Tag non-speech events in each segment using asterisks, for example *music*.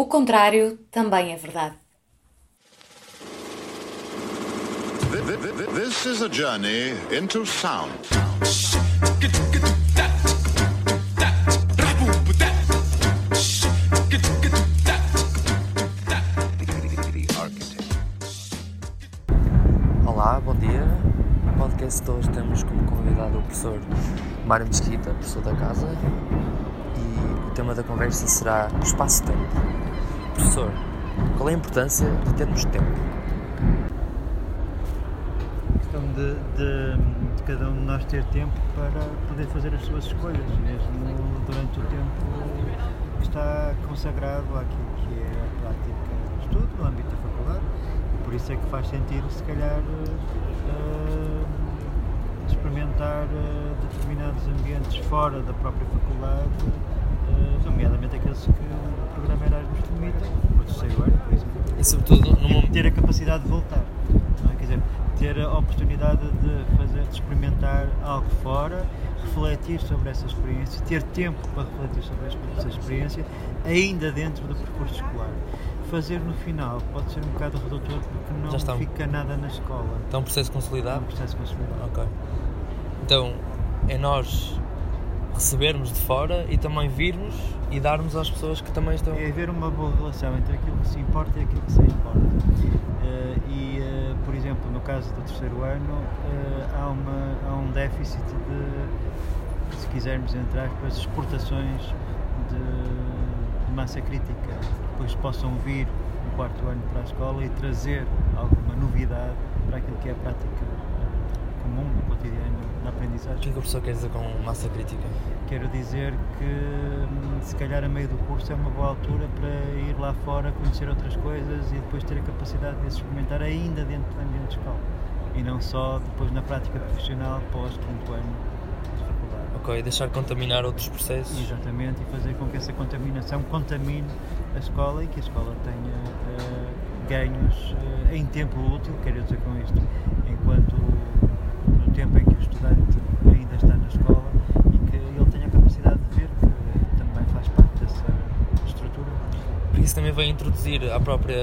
O contrário também é verdade. This is a journey into sound. Olá, bom dia. No podcast de hoje temos como convidado o professor Mário Mesquita, professor da casa, e o tema da conversa será o espaço-tempo. Professor, qual é a importância de termos tempo? questão de, de, de cada um de nós ter tempo para poder fazer as suas escolhas, mesmo durante o tempo que está consagrado àquilo que é a prática do estudo, no âmbito da faculdade. Por isso é que faz sentido, se calhar, uh, experimentar uh, determinados ambientes fora da própria faculdade, uh, nomeadamente aqueles que programa Erasmus permite, o terceiro ano, por exemplo. E sobretudo no momento. ter a capacidade de voltar. Não é? Quer dizer, ter a oportunidade de fazer, de experimentar algo fora, refletir sobre essa experiência, ter tempo para refletir sobre essa experiência, ainda dentro do percurso escolar. Fazer no final pode ser um bocado redutor porque não Já está. fica nada na escola. Então, um processo É consolidado? um processo consolidado. Ok. Então, é nós recebermos de fora e também virmos e darmos às pessoas que também estão. É haver uma boa relação entre aquilo que se importa e aquilo que se importa. Eh, e, eh, por exemplo, no caso do terceiro ano, eh, há, uma, há um déficit de, se quisermos entrar, aspas, exportações de, de massa crítica, que depois possam vir no quarto ano para a escola e trazer alguma novidade para aquilo que é a prática comum, no cotidiano, na O que é aprendizagem. que o professor quer dizer com massa crítica? Quero dizer que hum, se calhar a meio do curso é uma boa altura para ir lá fora, conhecer outras coisas e depois ter a capacidade de experimentar ainda dentro do ambiente de escola e não só depois na prática profissional pós quinto ano de faculdade. Ok, deixar contaminar outros processos. Exatamente, e fazer com que essa contaminação contamine a escola e que a escola tenha eh, ganhos eh, em tempo útil, quero dizer com isto, enquanto tempo em que o estudante ainda está na escola e que ele tenha a capacidade de ver que também faz parte dessa estrutura. Porque isso também vai introduzir à própria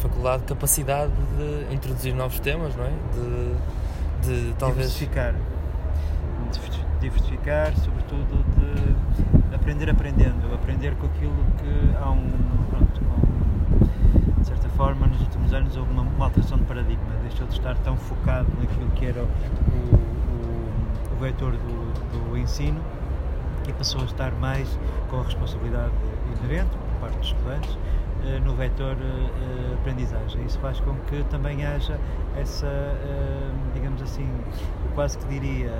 faculdade capacidade de introduzir novos temas, não é? De, de talvez. Diversificar. Divers- Diversificar, sobretudo de aprender aprendendo, aprender com aquilo que há um. Pronto, com, de certa forma, nos últimos anos houve uma, uma alteração de paradigma, deixou de estar tão focado naquilo que era o, o, o vetor do, do ensino e passou a estar mais com a responsabilidade inerente por parte dos estudantes eh, no vetor eh, aprendizagem. Isso faz com que também haja essa, eh, digamos assim, quase que diria,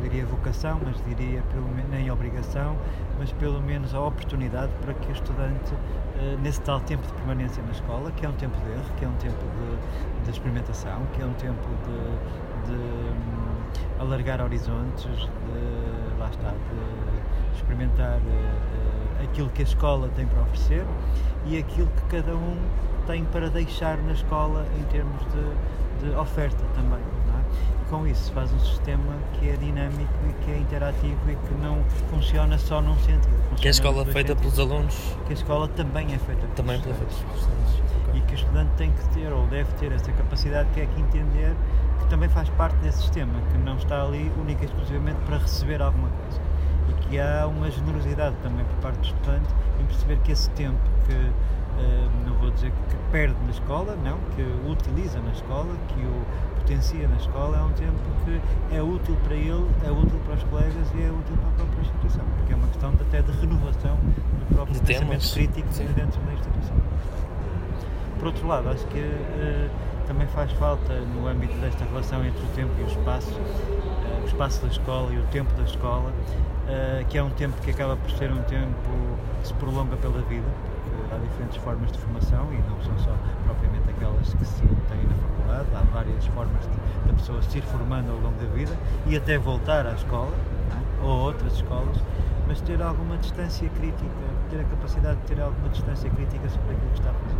diria vocação, mas diria pelo nem obrigação, mas pelo menos a oportunidade para que o estudante, eh, nesse tal tempo de permanência na escola, que é um tempo de erro, que é um tempo de, de experimentação, que é um tempo de, de hum, alargar horizontes, de, lá está, de experimentar eh, aquilo que a escola tem para oferecer e aquilo que cada um tem para deixar na escola em termos de, de oferta também. É? Com isso faz um sistema que é dinâmico e que é interativo e que não funciona só num sentido. Que a escola dois feita sentidos. pelos alunos Que a escola também é feita pelos também estudantes pelos professores. Ok. e que o estudante tem que ter ou deve ter essa capacidade que é que entender que também faz parte desse sistema, que não está ali única e exclusivamente para receber alguma coisa e que há uma generosidade também por parte do estudante em perceber que esse tempo que eh, não vou dizer que perde na escola, não, que utiliza na escola, que o potencia na escola, é um tempo que é útil para ele, é útil para os colegas e é útil para a própria instituição, porque é uma questão de- até de renovação do próprio De pensamento temas, crítico sim. dentro da instituição. Por outro lado, acho que eh, também faz falta no âmbito desta relação entre o tempo e o espaço, eh, o espaço da escola e o tempo da escola, eh, que é um tempo que acaba por ser um tempo que se prolonga pela vida, há diferentes formas de formação e não são só propriamente aquelas que se têm na faculdade, há várias formas da pessoa se ir formando ao longo da vida e até voltar à escola, é? ou a outras escolas, mas ter alguma distância crítica, ter a capacidade de ter alguma distância crítica sobre aquilo que está a fazer.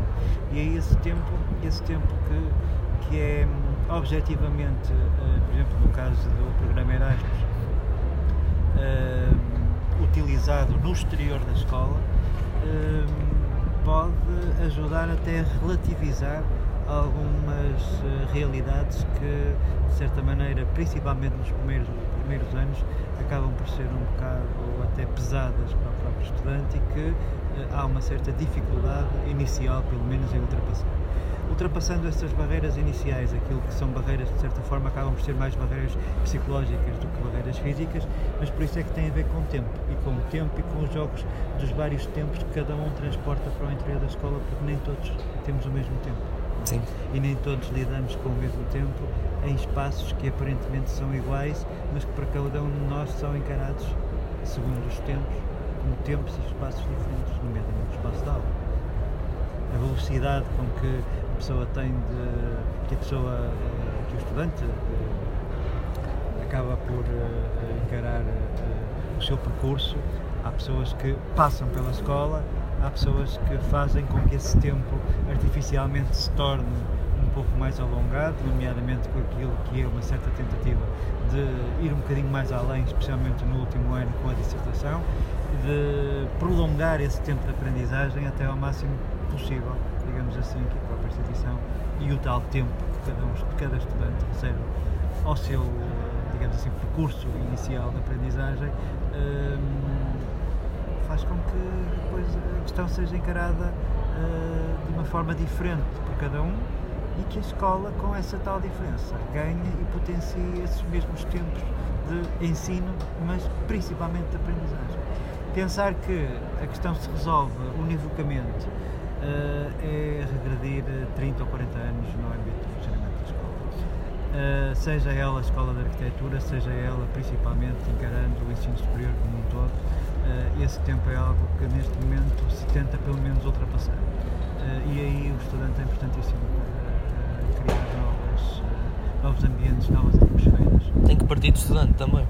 E é esse tempo, esse tempo que, que é objetivamente, eh, por exemplo, no caso do programa Erasmus, hum, utilizado no exterior da escola, hum, pode ajudar até a relativizar algumas uh, realidades que, de certa maneira, principalmente nos primeiros, primeiros anos, acabam por ser um bocado até pesadas para o próprio estudante e que uh, há uma certa dificuldade inicial, pelo menos, em ultrapassar ultrapassando essas barreiras iniciais, aquilo que são barreiras de certa forma acabam por ser mais barreiras psicológicas do que barreiras físicas, mas por isso é que tem a ver com o tempo, e com o tempo e com os jogos dos vários tempos que cada um transporta para o interior da escola, porque nem todos temos o mesmo tempo. Sim. E nem todos lidamos com o mesmo tempo em espaços que aparentemente são iguais, mas que para cada um de nós são encarados, segundo os tempos, como tempos e espaços diferentes, nomeadamente o espaço de aula. A velocidade com que pessoa tem de. que a pessoa. Eh, que o estudante eh, acaba por eh, encarar o seu percurso. Há pessoas que passam pela escola, há pessoas que fazem com que esse tempo artificialmente se torne um pouco mais alongado, nomeadamente com aquilo que é uma certa tentativa de ir um bocadinho mais além, especialmente no último ano com a dissertação, de prolongar esse tempo de aprendizagem até ao máximo possível, digamos assim, que a própria instituição e o tal tempo que cada, um, cada estudante reserva ao seu, digamos assim, percurso inicial de aprendizagem, hum, faz com que depois a questão seja encarada uh, de uma forma diferente por cada um e que a escola, com essa tal diferença, ganhe e potencie esses mesmos tempos de ensino, mas principalmente de aprendizagem. Pensar que a questão se resolve univocamente é regredir 30 ou 40 anos no âmbito do funcionamento da escola. Uh, seja ela a escola de arquitetura, seja ela principalmente encarando o ensino superior como um todo, esse tempo é algo que neste momento se tenta pelo menos ultrapassar. e aí o estudante é importantíssimo para criar novas, novos ambientes, novas atmosferas. Tem que partir do estudante também.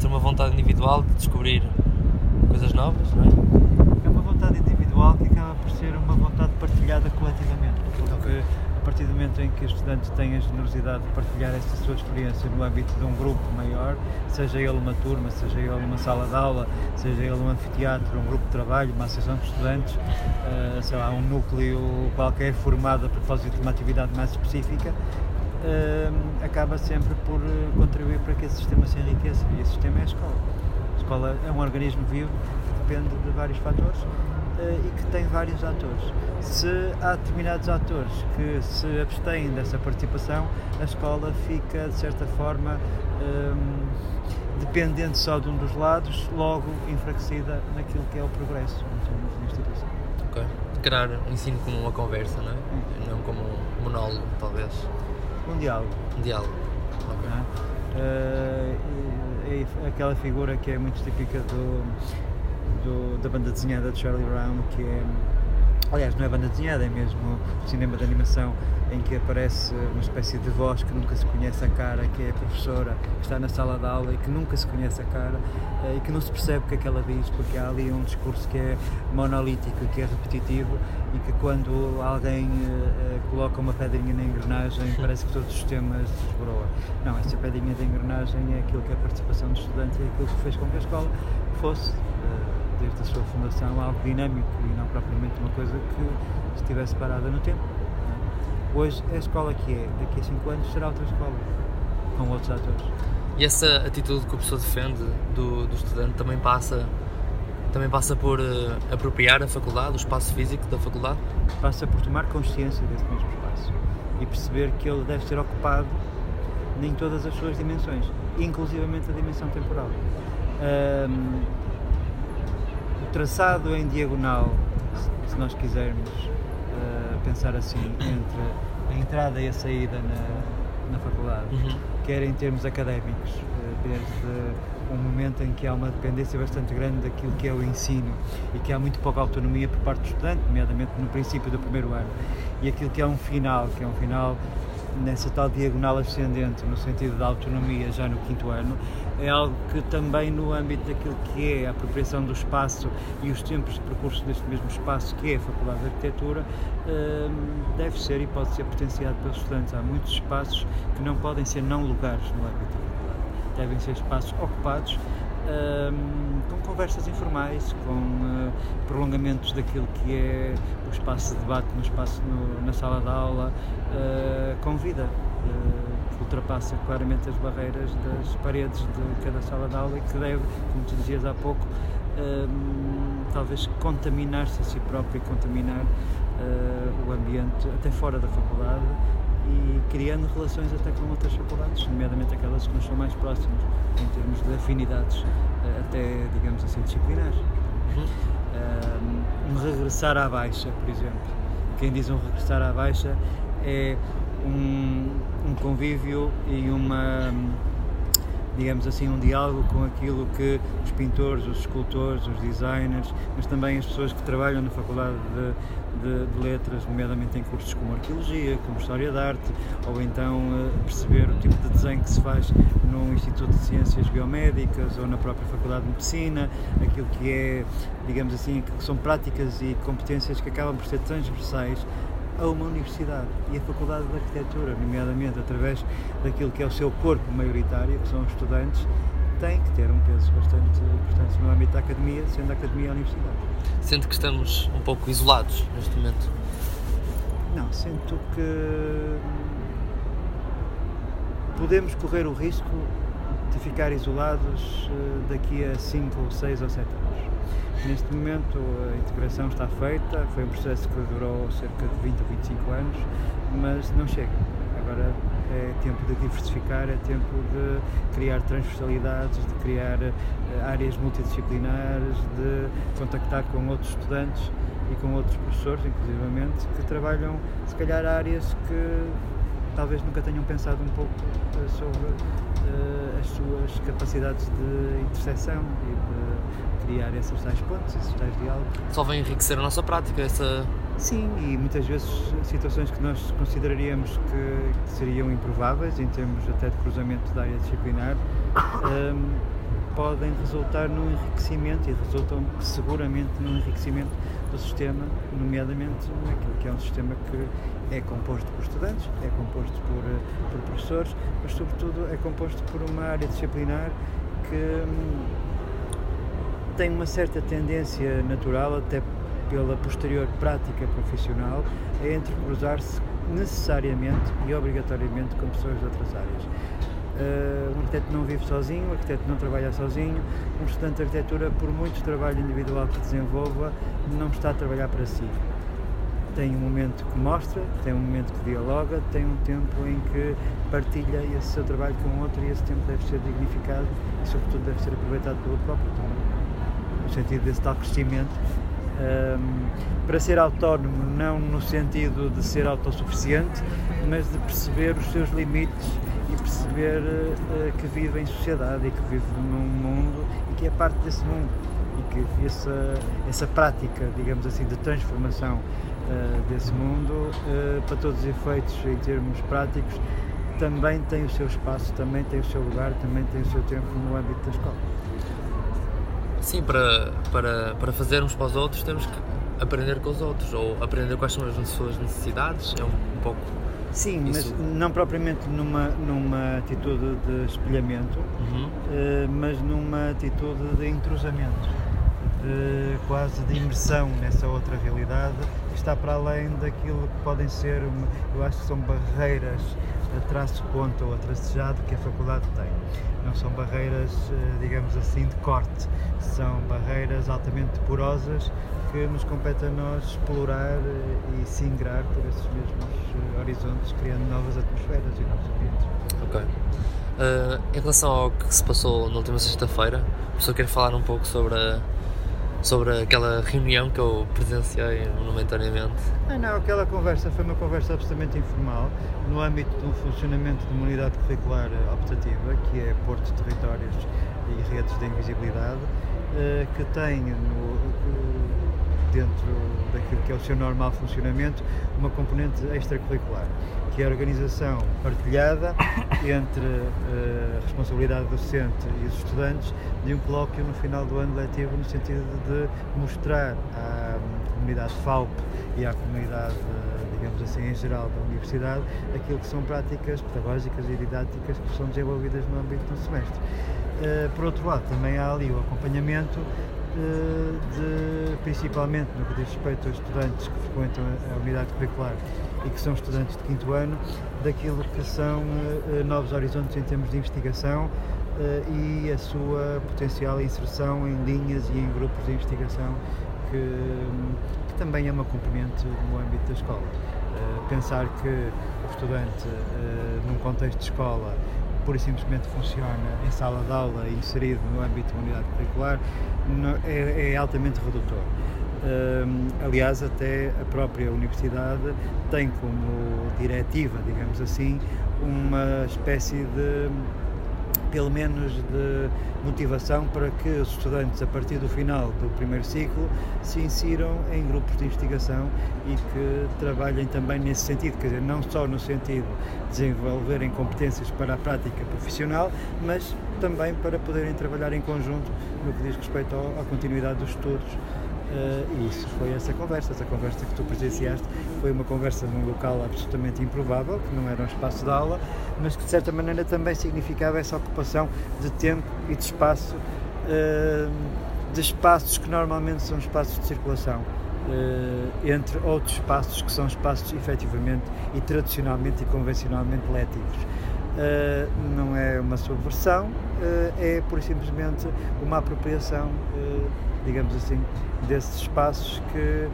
Ter uma vontade individual de descobrir coisas novas, não é? Individual que acaba por ser uma vontade partilhada coletivamente, porque a partir do momento em que o estudante tem a generosidade de partilhar esta sua experiência no âmbito de um grupo maior, seja ele uma turma, seja ele uma sala de aula, seja ele um anfiteatro, um grupo de trabalho, uma associação de estudantes, uh, sei lá, um núcleo qualquer formado a propósito de uma atividade mais específica, uh, acaba sempre por eh, contribuir para que esse sistema se enriqueça. E esse sistema é a escola. A escola é um organismo vivo que depende de vários fatores e que tem vários atores. Se há determinados atores que se abstêm dessa participação, a escola fica, de certa forma, um, dependente só de um dos lados, logo enfraquecida naquilo que é o progresso em termos de instituição. Ok. Criar o ensino como uma conversa, não é? Hum. Não como um monólogo, talvez. Um diálogo. Um diálogo. Uh, é, é aquela figura que é muito típica do, do, da banda desenhada de Charlie Brown, que é Aliás, não é banda desenhada, é mesmo cinema de animação em que aparece uma espécie de voz que nunca se conhece a cara, que é a professora que está na sala de aula e que nunca se conhece a cara eh, e que não se percebe o que é que ela diz, porque há ali um discurso que é monolítico que é repetitivo e que quando alguém uh, coloca uma pedrinha na engrenagem *laughs* parece que todo o sistema se desboroa. Não, essa pedrinha da engrenagem é aquilo que é a participação do estudante e é aquilo que fez com que a escola fosse. Uh, desde a sua fundação algo dinâmico e não propriamente uma coisa que estivesse parada no tempo. É? Hoje a escola que é, daqui a 5 anos será outra escola, com outros atores. E essa atitude que o professor defende do, do estudante também passa também passa por uh, apropriar a faculdade, o espaço físico da faculdade? Passa por tomar consciência desse mesmo espaço e perceber que ele deve ser ocupado em todas as suas dimensões, inclusivamente a dimensão temporal. Um, traçado em diagonal, se nós quisermos uh, pensar assim, entre a entrada e a saída na, na faculdade, uhum. quer em termos académicos, uh, desde um momento em que há uma dependência bastante grande daquilo que é o ensino e que há muito pouca autonomia por parte do estudante, nomeadamente no princípio do primeiro ano, e aquilo que é um final, que é um final nessa tal diagonal ascendente, no sentido da autonomia já no quinto ano, é algo que também no âmbito daquilo que é a apropriação do espaço e os tempos de percurso deste mesmo espaço, que é a Faculdade de Arquitetura, hum, deve ser e pode ser potenciado pelos estudantes. Há muitos espaços que não podem ser não lugares no âmbito da faculdade. Devem ser espaços ocupados com conversas informais, com uh, prolongamentos daquilo que é o espaço de debate no espaço no, na sala de aula, uh, com vida. Que ultrapassa claramente as barreiras das paredes de cada sala de aula e que deve, como tu dizias há pouco, um, talvez contaminar-se a si próprio e contaminar uh, o ambiente até fora da faculdade e criando relações até com outras faculdades, nomeadamente aquelas que nos são mais próximas, em termos de afinidades, uh, até, digamos assim, disciplinares. Um, um regressar à baixa, por exemplo. Quem diz um regressar à baixa é um, um convívio e uma digamos assim, um diálogo com aquilo que os pintores, os escultores, os designers, mas também as pessoas que trabalham na Faculdade de, de, de Letras, nomeadamente em cursos como Arqueologia, como História da Arte, ou então uh, perceber o tipo de desenho que se faz num Instituto de Ciências Biomédicas ou na própria Faculdade de Medicina, aquilo que é, digamos assim, que são práticas e competências que acabam por ser transversais a uma universidade e a Faculdade de Arquitetura, nomeadamente através daquilo que é o seu corpo maioritário, que são os estudantes, tem que ter um peso bastante importante no âmbito da academia, sendo a academia a universidade. Sente que estamos um pouco isolados neste momento? Não, sinto que podemos correr o risco de ficar isolados eh, daqui a 5 ou 6 ou 7 anos. Neste momento a integração está feita, foi um processo que durou cerca de 20 ou 25 anos, mas não chega. Agora é tempo de diversificar, é tempo de criar transversalidades, de criar eh, áreas multidisciplinares, de contactar com outros estudantes e com outros professores, inclusivamente, que trabalham, se calhar, áreas que talvez nunca tenham pensado um pouco eh, sobre uh, as suas capacidades de interseção e de criar esses tais pontos, esses tais diálogos. Só vem enriquecer a nossa prática, essa. Sim, e muitas vezes situações que nós consideraríamos que, que seriam improváveis, em termos até de cruzamento da área disciplinar, um, podem resultar num enriquecimento e resultam seguramente num enriquecimento do sistema, nomeadamente naquilo que é um sistema que é composto por estudantes, é composto por, eh, por professores, mas sobretudo é composto por uma área disciplinar que hum, tem uma certa tendência natural, até pela posterior prática profissional, a entrecruzar-se necessariamente e obrigatoriamente com pessoas de outras áreas. Uh, um arquiteto não vive sozinho, um arquiteto não trabalha sozinho, um estudante de arquitetura, por muito trabalho individual que desenvolva, não está a trabalhar para si tem um momento que mostra, tem um momento que dialoga, tem um tempo em que partilha esse seu trabalho com outro e esse tempo deve ser dignificado e, sobretudo, deve ser aproveitado pelo próprio também, no sentido desse tal crescimento. Um, para ser autónomo, não no sentido de ser autossuficiente, mas de perceber os seus limites perceber uh, que vive em sociedade e que vive num mundo e que é parte desse mundo e que essa, essa prática, digamos assim, de transformação uh, desse mundo, uh, para todos os efeitos, em termos práticos, também tem o seu espaço, também tem o seu lugar, também tem o seu tempo no âmbito da escola. Sim, para, para, para fazermos para os outros temos que aprender com os outros, ou aprender quais são as suas necessidades, é um, um pouco Sim, Isso... mas não propriamente numa, numa atitude de espelhamento, uhum. uh, mas numa atitude de intrusamento de quase de imersão nessa outra realidade que está para além daquilo que podem ser, eu acho que são barreiras a traço ponto ou a tracejado que a faculdade tem. Não são barreiras, eh, digamos assim, de corte, são barreiras altamente porosas que nos compete a nós explorar eh, e singrar por esses mesmos horizontes, criando novas atmosferas e novos ambientes. Ok. Uh, em relação ao que se passou na última sexta-feira, o professor quer falar um pouco sobre a sobre aquela reunião que eu presenciei momentaneamente? Ah, não, aquela conversa foi uma conversa absolutamente informal no âmbito do funcionamento de uma unidade curricular optativa, que é Porto Territórios e Redes de Invisibilidade, eh, que tem no, dentro daquilo que é o seu normal funcionamento uma componente extracurricular que é a organização partilhada *coughs* entre uh, a responsabilidade docente e os estudantes de um colóquio no final do ano letivo no sentido de mostrar à comunidade FAUP e à comunidade, uh, digamos assim, em geral da universidade, aquilo que são práticas pedagógicas e didáticas que são desenvolvidas no âmbito do semestre. Uh, por outro lado, também há ali o acompanhamento de, principalmente no que diz respeito aos estudantes que frequentam a, unidade curricular e que são estudantes de quinto ano, daquilo que são uh, novos horizontes em termos de investigação e a sua potencial inserção em linhas e em grupos de investigação que, que também é um acompanhamento no âmbito da escola. pensar que o estudante, num contexto de escola, pura e simplesmente funciona em sala de aula inserido no âmbito da unidade curricular é, é altamente redutor. Um, aliás, até a própria universidade tem como diretiva, digamos assim, uma espécie de pelo menos de motivação para que os estudantes, a partir do final do primeiro ciclo, se insiram em grupos de investigação e que trabalhem também nesse sentido, quer dizer, não só no sentido de desenvolverem competências para a prática profissional, mas também para poderem trabalhar em conjunto no que diz respeito à continuidade dos estudos Uh, isso foi essa conversa, essa conversa que tu presenciaste foi uma conversa num local absolutamente improvável, que não era um espaço de aula, mas que de certa maneira também significava essa ocupação de tempo e de espaço, uh, de espaços que normalmente são espaços de circulação. Uh, entre outros espaços que são espaços efetivamente e tradicionalmente e convencionalmente letivos. Uh, não é uma subversão, uh, é por simplesmente uma apropriação, digamos assim, desses espaços que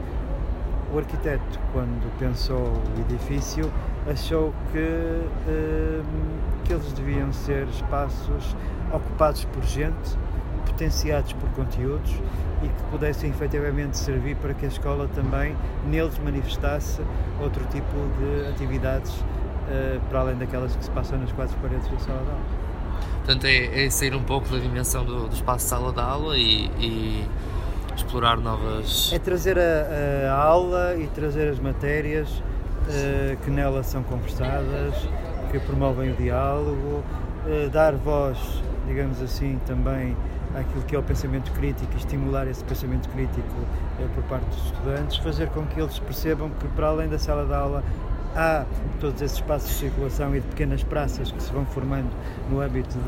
o arquiteto, quando pensou o edifício, achou que, que eles deviam ser espaços ocupados por gente, potenciados por conteúdos e que pudessem efetivamente servir para que a escola também neles manifestasse outro tipo de atividades uh, para além daquelas que se passam nas quatro paredes da sala de aula. Portanto, é, é sair um pouco da dimensão do, do espaço sala de aula e, e explorar novas. É trazer a, a aula e trazer as matérias uh, que nela são conversadas, que promovem o diálogo, uh, dar voz, digamos assim, também àquilo que é o pensamento crítico e estimular esse pensamento crítico uh, por parte dos estudantes, fazer com que eles percebam que, para além da sala de aula, há todos esses espaços de circulação e de pequenas praças que se vão formando no âmbito de,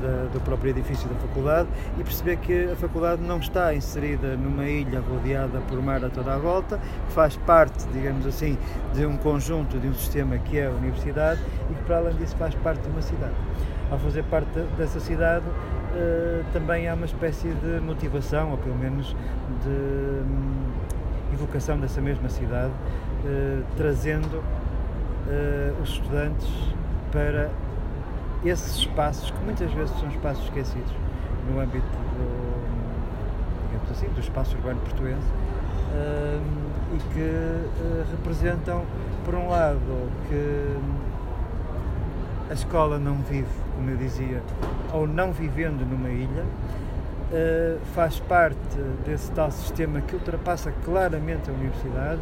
de, do próprio edifício da faculdade e perceber que a faculdade não está inserida numa ilha rodeada por mar a toda a volta, faz parte, digamos assim, de um conjunto, de um sistema que é a universidade e que para além disso faz parte de uma cidade. Ao fazer parte dessa cidade, Uh, também há uma espécie de motivação, ou pelo menos de evocação dessa mesma cidade, uh, trazendo uh, os estudantes para esses espaços que muitas vezes são espaços esquecidos no âmbito do, digamos assim, do espaço urbano portuense uh, e que uh, representam, por um lado, que a escola não vive, como eu dizia, ou não vivendo numa ilha, uh, faz parte desse tal sistema que ultrapassa claramente a universidade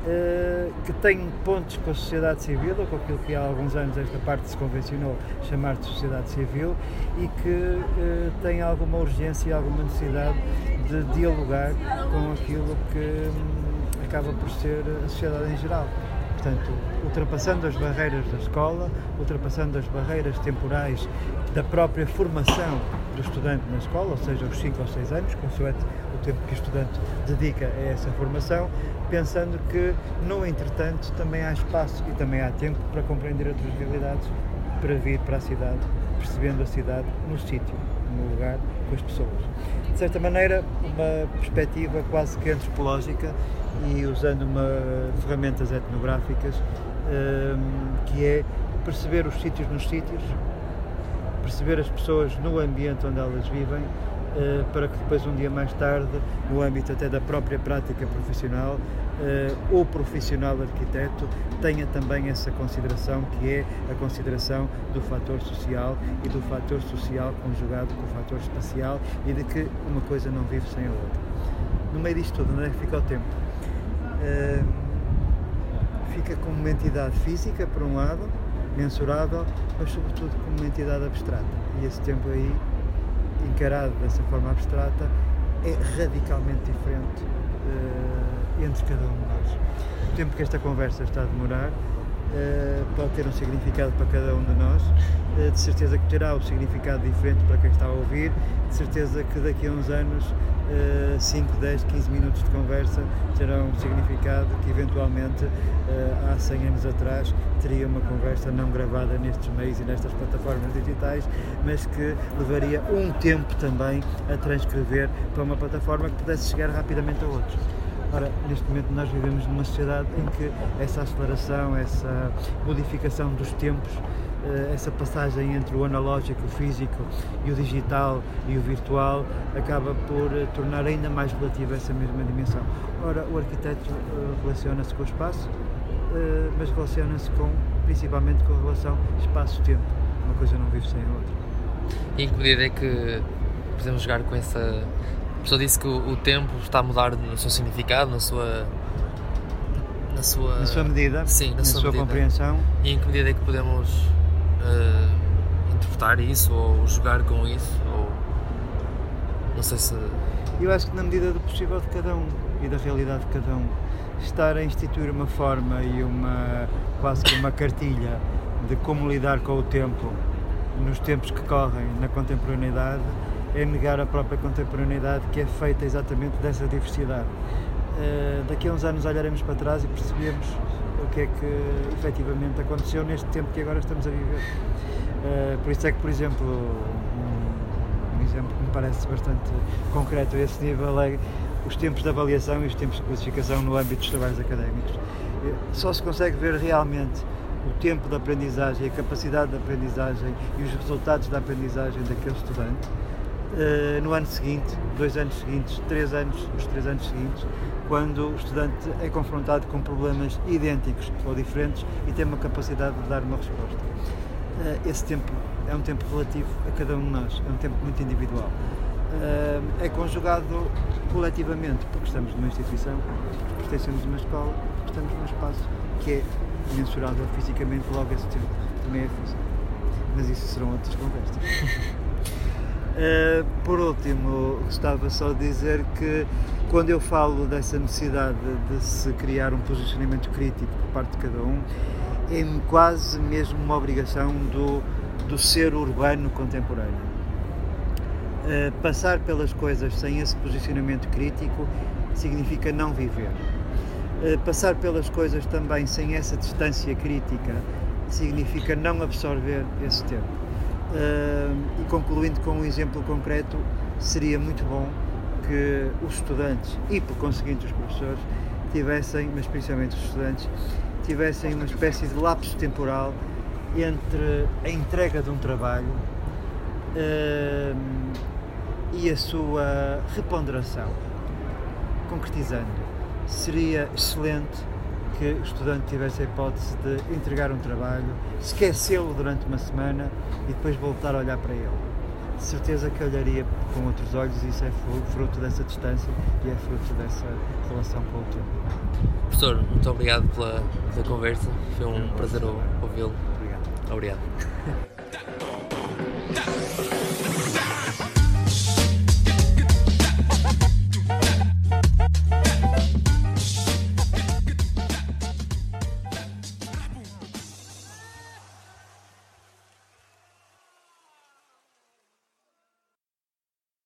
Uh, que tem pontos com a sociedade civil, ou com aquilo que há alguns anos esta parte se convencionou chamar de sociedade civil, e que uh, tem alguma urgência e alguma necessidade de dialogar com aquilo que um, acaba por ser a sociedade em geral. Portanto, ultrapassando as barreiras da escola, ultrapassando as barreiras temporais da própria formação do estudante na escola, ou seja, os 5 ou 6 anos, consoante o tempo que o estudante dedica a essa formação, pensando que, no entretanto, também há espaço e também há tempo para compreender outras realidades, para vir para a cidade, percebendo a cidade no sítio, no lugar, com as pessoas. De certa maneira, uma perspectiva quase que antropológica e usando uma, ferramentas etnográficas, um, que é perceber os sítios nos sítios, perceber as pessoas no ambiente onde elas vivem eh, para que depois um dia mais tarde, no âmbito até da própria prática profissional, eh, o profissional arquiteto tenha também essa consideração que é a consideração do fator social e do fator social conjugado com o fator espacial e de que uma coisa não vive sem a outra. No meio disto tudo, onde é que fica o tempo? Fica como uma entidade física, por um lado, mensurável, mas sobretudo como uma entidade abstrata. E esse tempo aí encarado dessa forma abstrata é radicalmente diferente uh, entre cada um de nós. O tempo que esta conversa está a demorar pode ter um significado para cada um de nós, eh, de certeza que terá um significado diferente para quem está a ouvir, de certeza que daqui a uns anos 5, 10, 15 minutos de conversa terão um significado que eventualmente há 100 anos atrás teria uma conversa não gravada nestes meios e nestas plataformas digitais, mas que levaria um tempo também a transcrever para uma plataforma que pudesse chegar rapidamente a outros. Ora, neste momento nós vivemos numa sociedade em que essa aceleração, essa modificação dos tempos, eh, essa passagem entre o analógico, o físico e o digital e o virtual acaba por eh, tornar ainda mais relativa essa mesma dimensão. Ora, o arquiteto eh, relaciona-se com o espaço, mas relaciona-se com, principalmente com a relação espaço-tempo. Uma coisa não vive sem a outra. E em que medida é que podemos jogar com essa a pessoa disse que o, o, tempo está a mudar no seu significado, na sua. Na sua, na sua medida, sim, na, na sua, sua compreensão. E em que medida é que podemos uh, interpretar isso ou jogar com isso? Ou, não sei se. Eu acho que na medida do possível de cada um e da realidade de cada um. Estar a instituir uma forma e uma quase que uma cartilha de como lidar com o tempo nos tempos que correm na contemporaneidade é negar a própria contemporaneidade que é feita exatamente dessa diversidade. Uh, daqui a uns anos olharemos para trás e percebemos o que é que efetivamente aconteceu neste tempo que agora estamos a viver. Uh, por isso é que, por exemplo, um, um, exemplo que me parece bastante concreto a esse nível é os tempos de avaliação e os tempos de classificação no âmbito dos trabalhos académicos. Uh, só se consegue ver realmente o tempo de aprendizagem, a capacidade de aprendizagem e os resultados da aprendizagem daquele estudante uh, no ano seguinte, dois anos seguintes, três anos, os três anos seguintes, quando o estudante é confrontado com problemas idênticos ou diferentes e tem uma capacidade de dar uma resposta. Uh, esse tempo é um tempo relativo a cada um de nós, é um tempo muito individual. Uh, é conjugado coletivamente, porque estamos numa instituição, porque pertencemos a uma escola, porque estamos num espaço que é mensurável fisicamente, logo esse tempo também é físico. Mas isso serão outras conversas. *laughs* Uh, por último, gostava só de dizer que quando eu falo dessa necessidade de se criar um posicionamento crítico por parte de cada um, é quase mesmo uma obrigação do, do ser urbano contemporâneo. Uh, passar pelas coisas sem esse posicionamento crítico significa não viver. Uh, passar pelas coisas também sem essa distância crítica significa não absorver esse tempo. Uh, e concluindo com um exemplo concreto, seria muito bom que os estudantes e, por conseguinte, os professores tivessem, mas principalmente os estudantes, tivessem uma espécie de lapso temporal entre a entrega de um trabalho uh, e a sua reponderação. Concretizando, seria excelente que o estudante tivesse a hipótese de entregar um trabalho, esquecê-lo durante uma semana e depois voltar a olhar para ele. De certeza que olharia com outros olhos e isso é fruto dessa distância e é fruto dessa relação com o tempo. Professor, muito obrigado pela, pela conversa, foi um prazer ouvi-lo. Obrigado. Obrigado.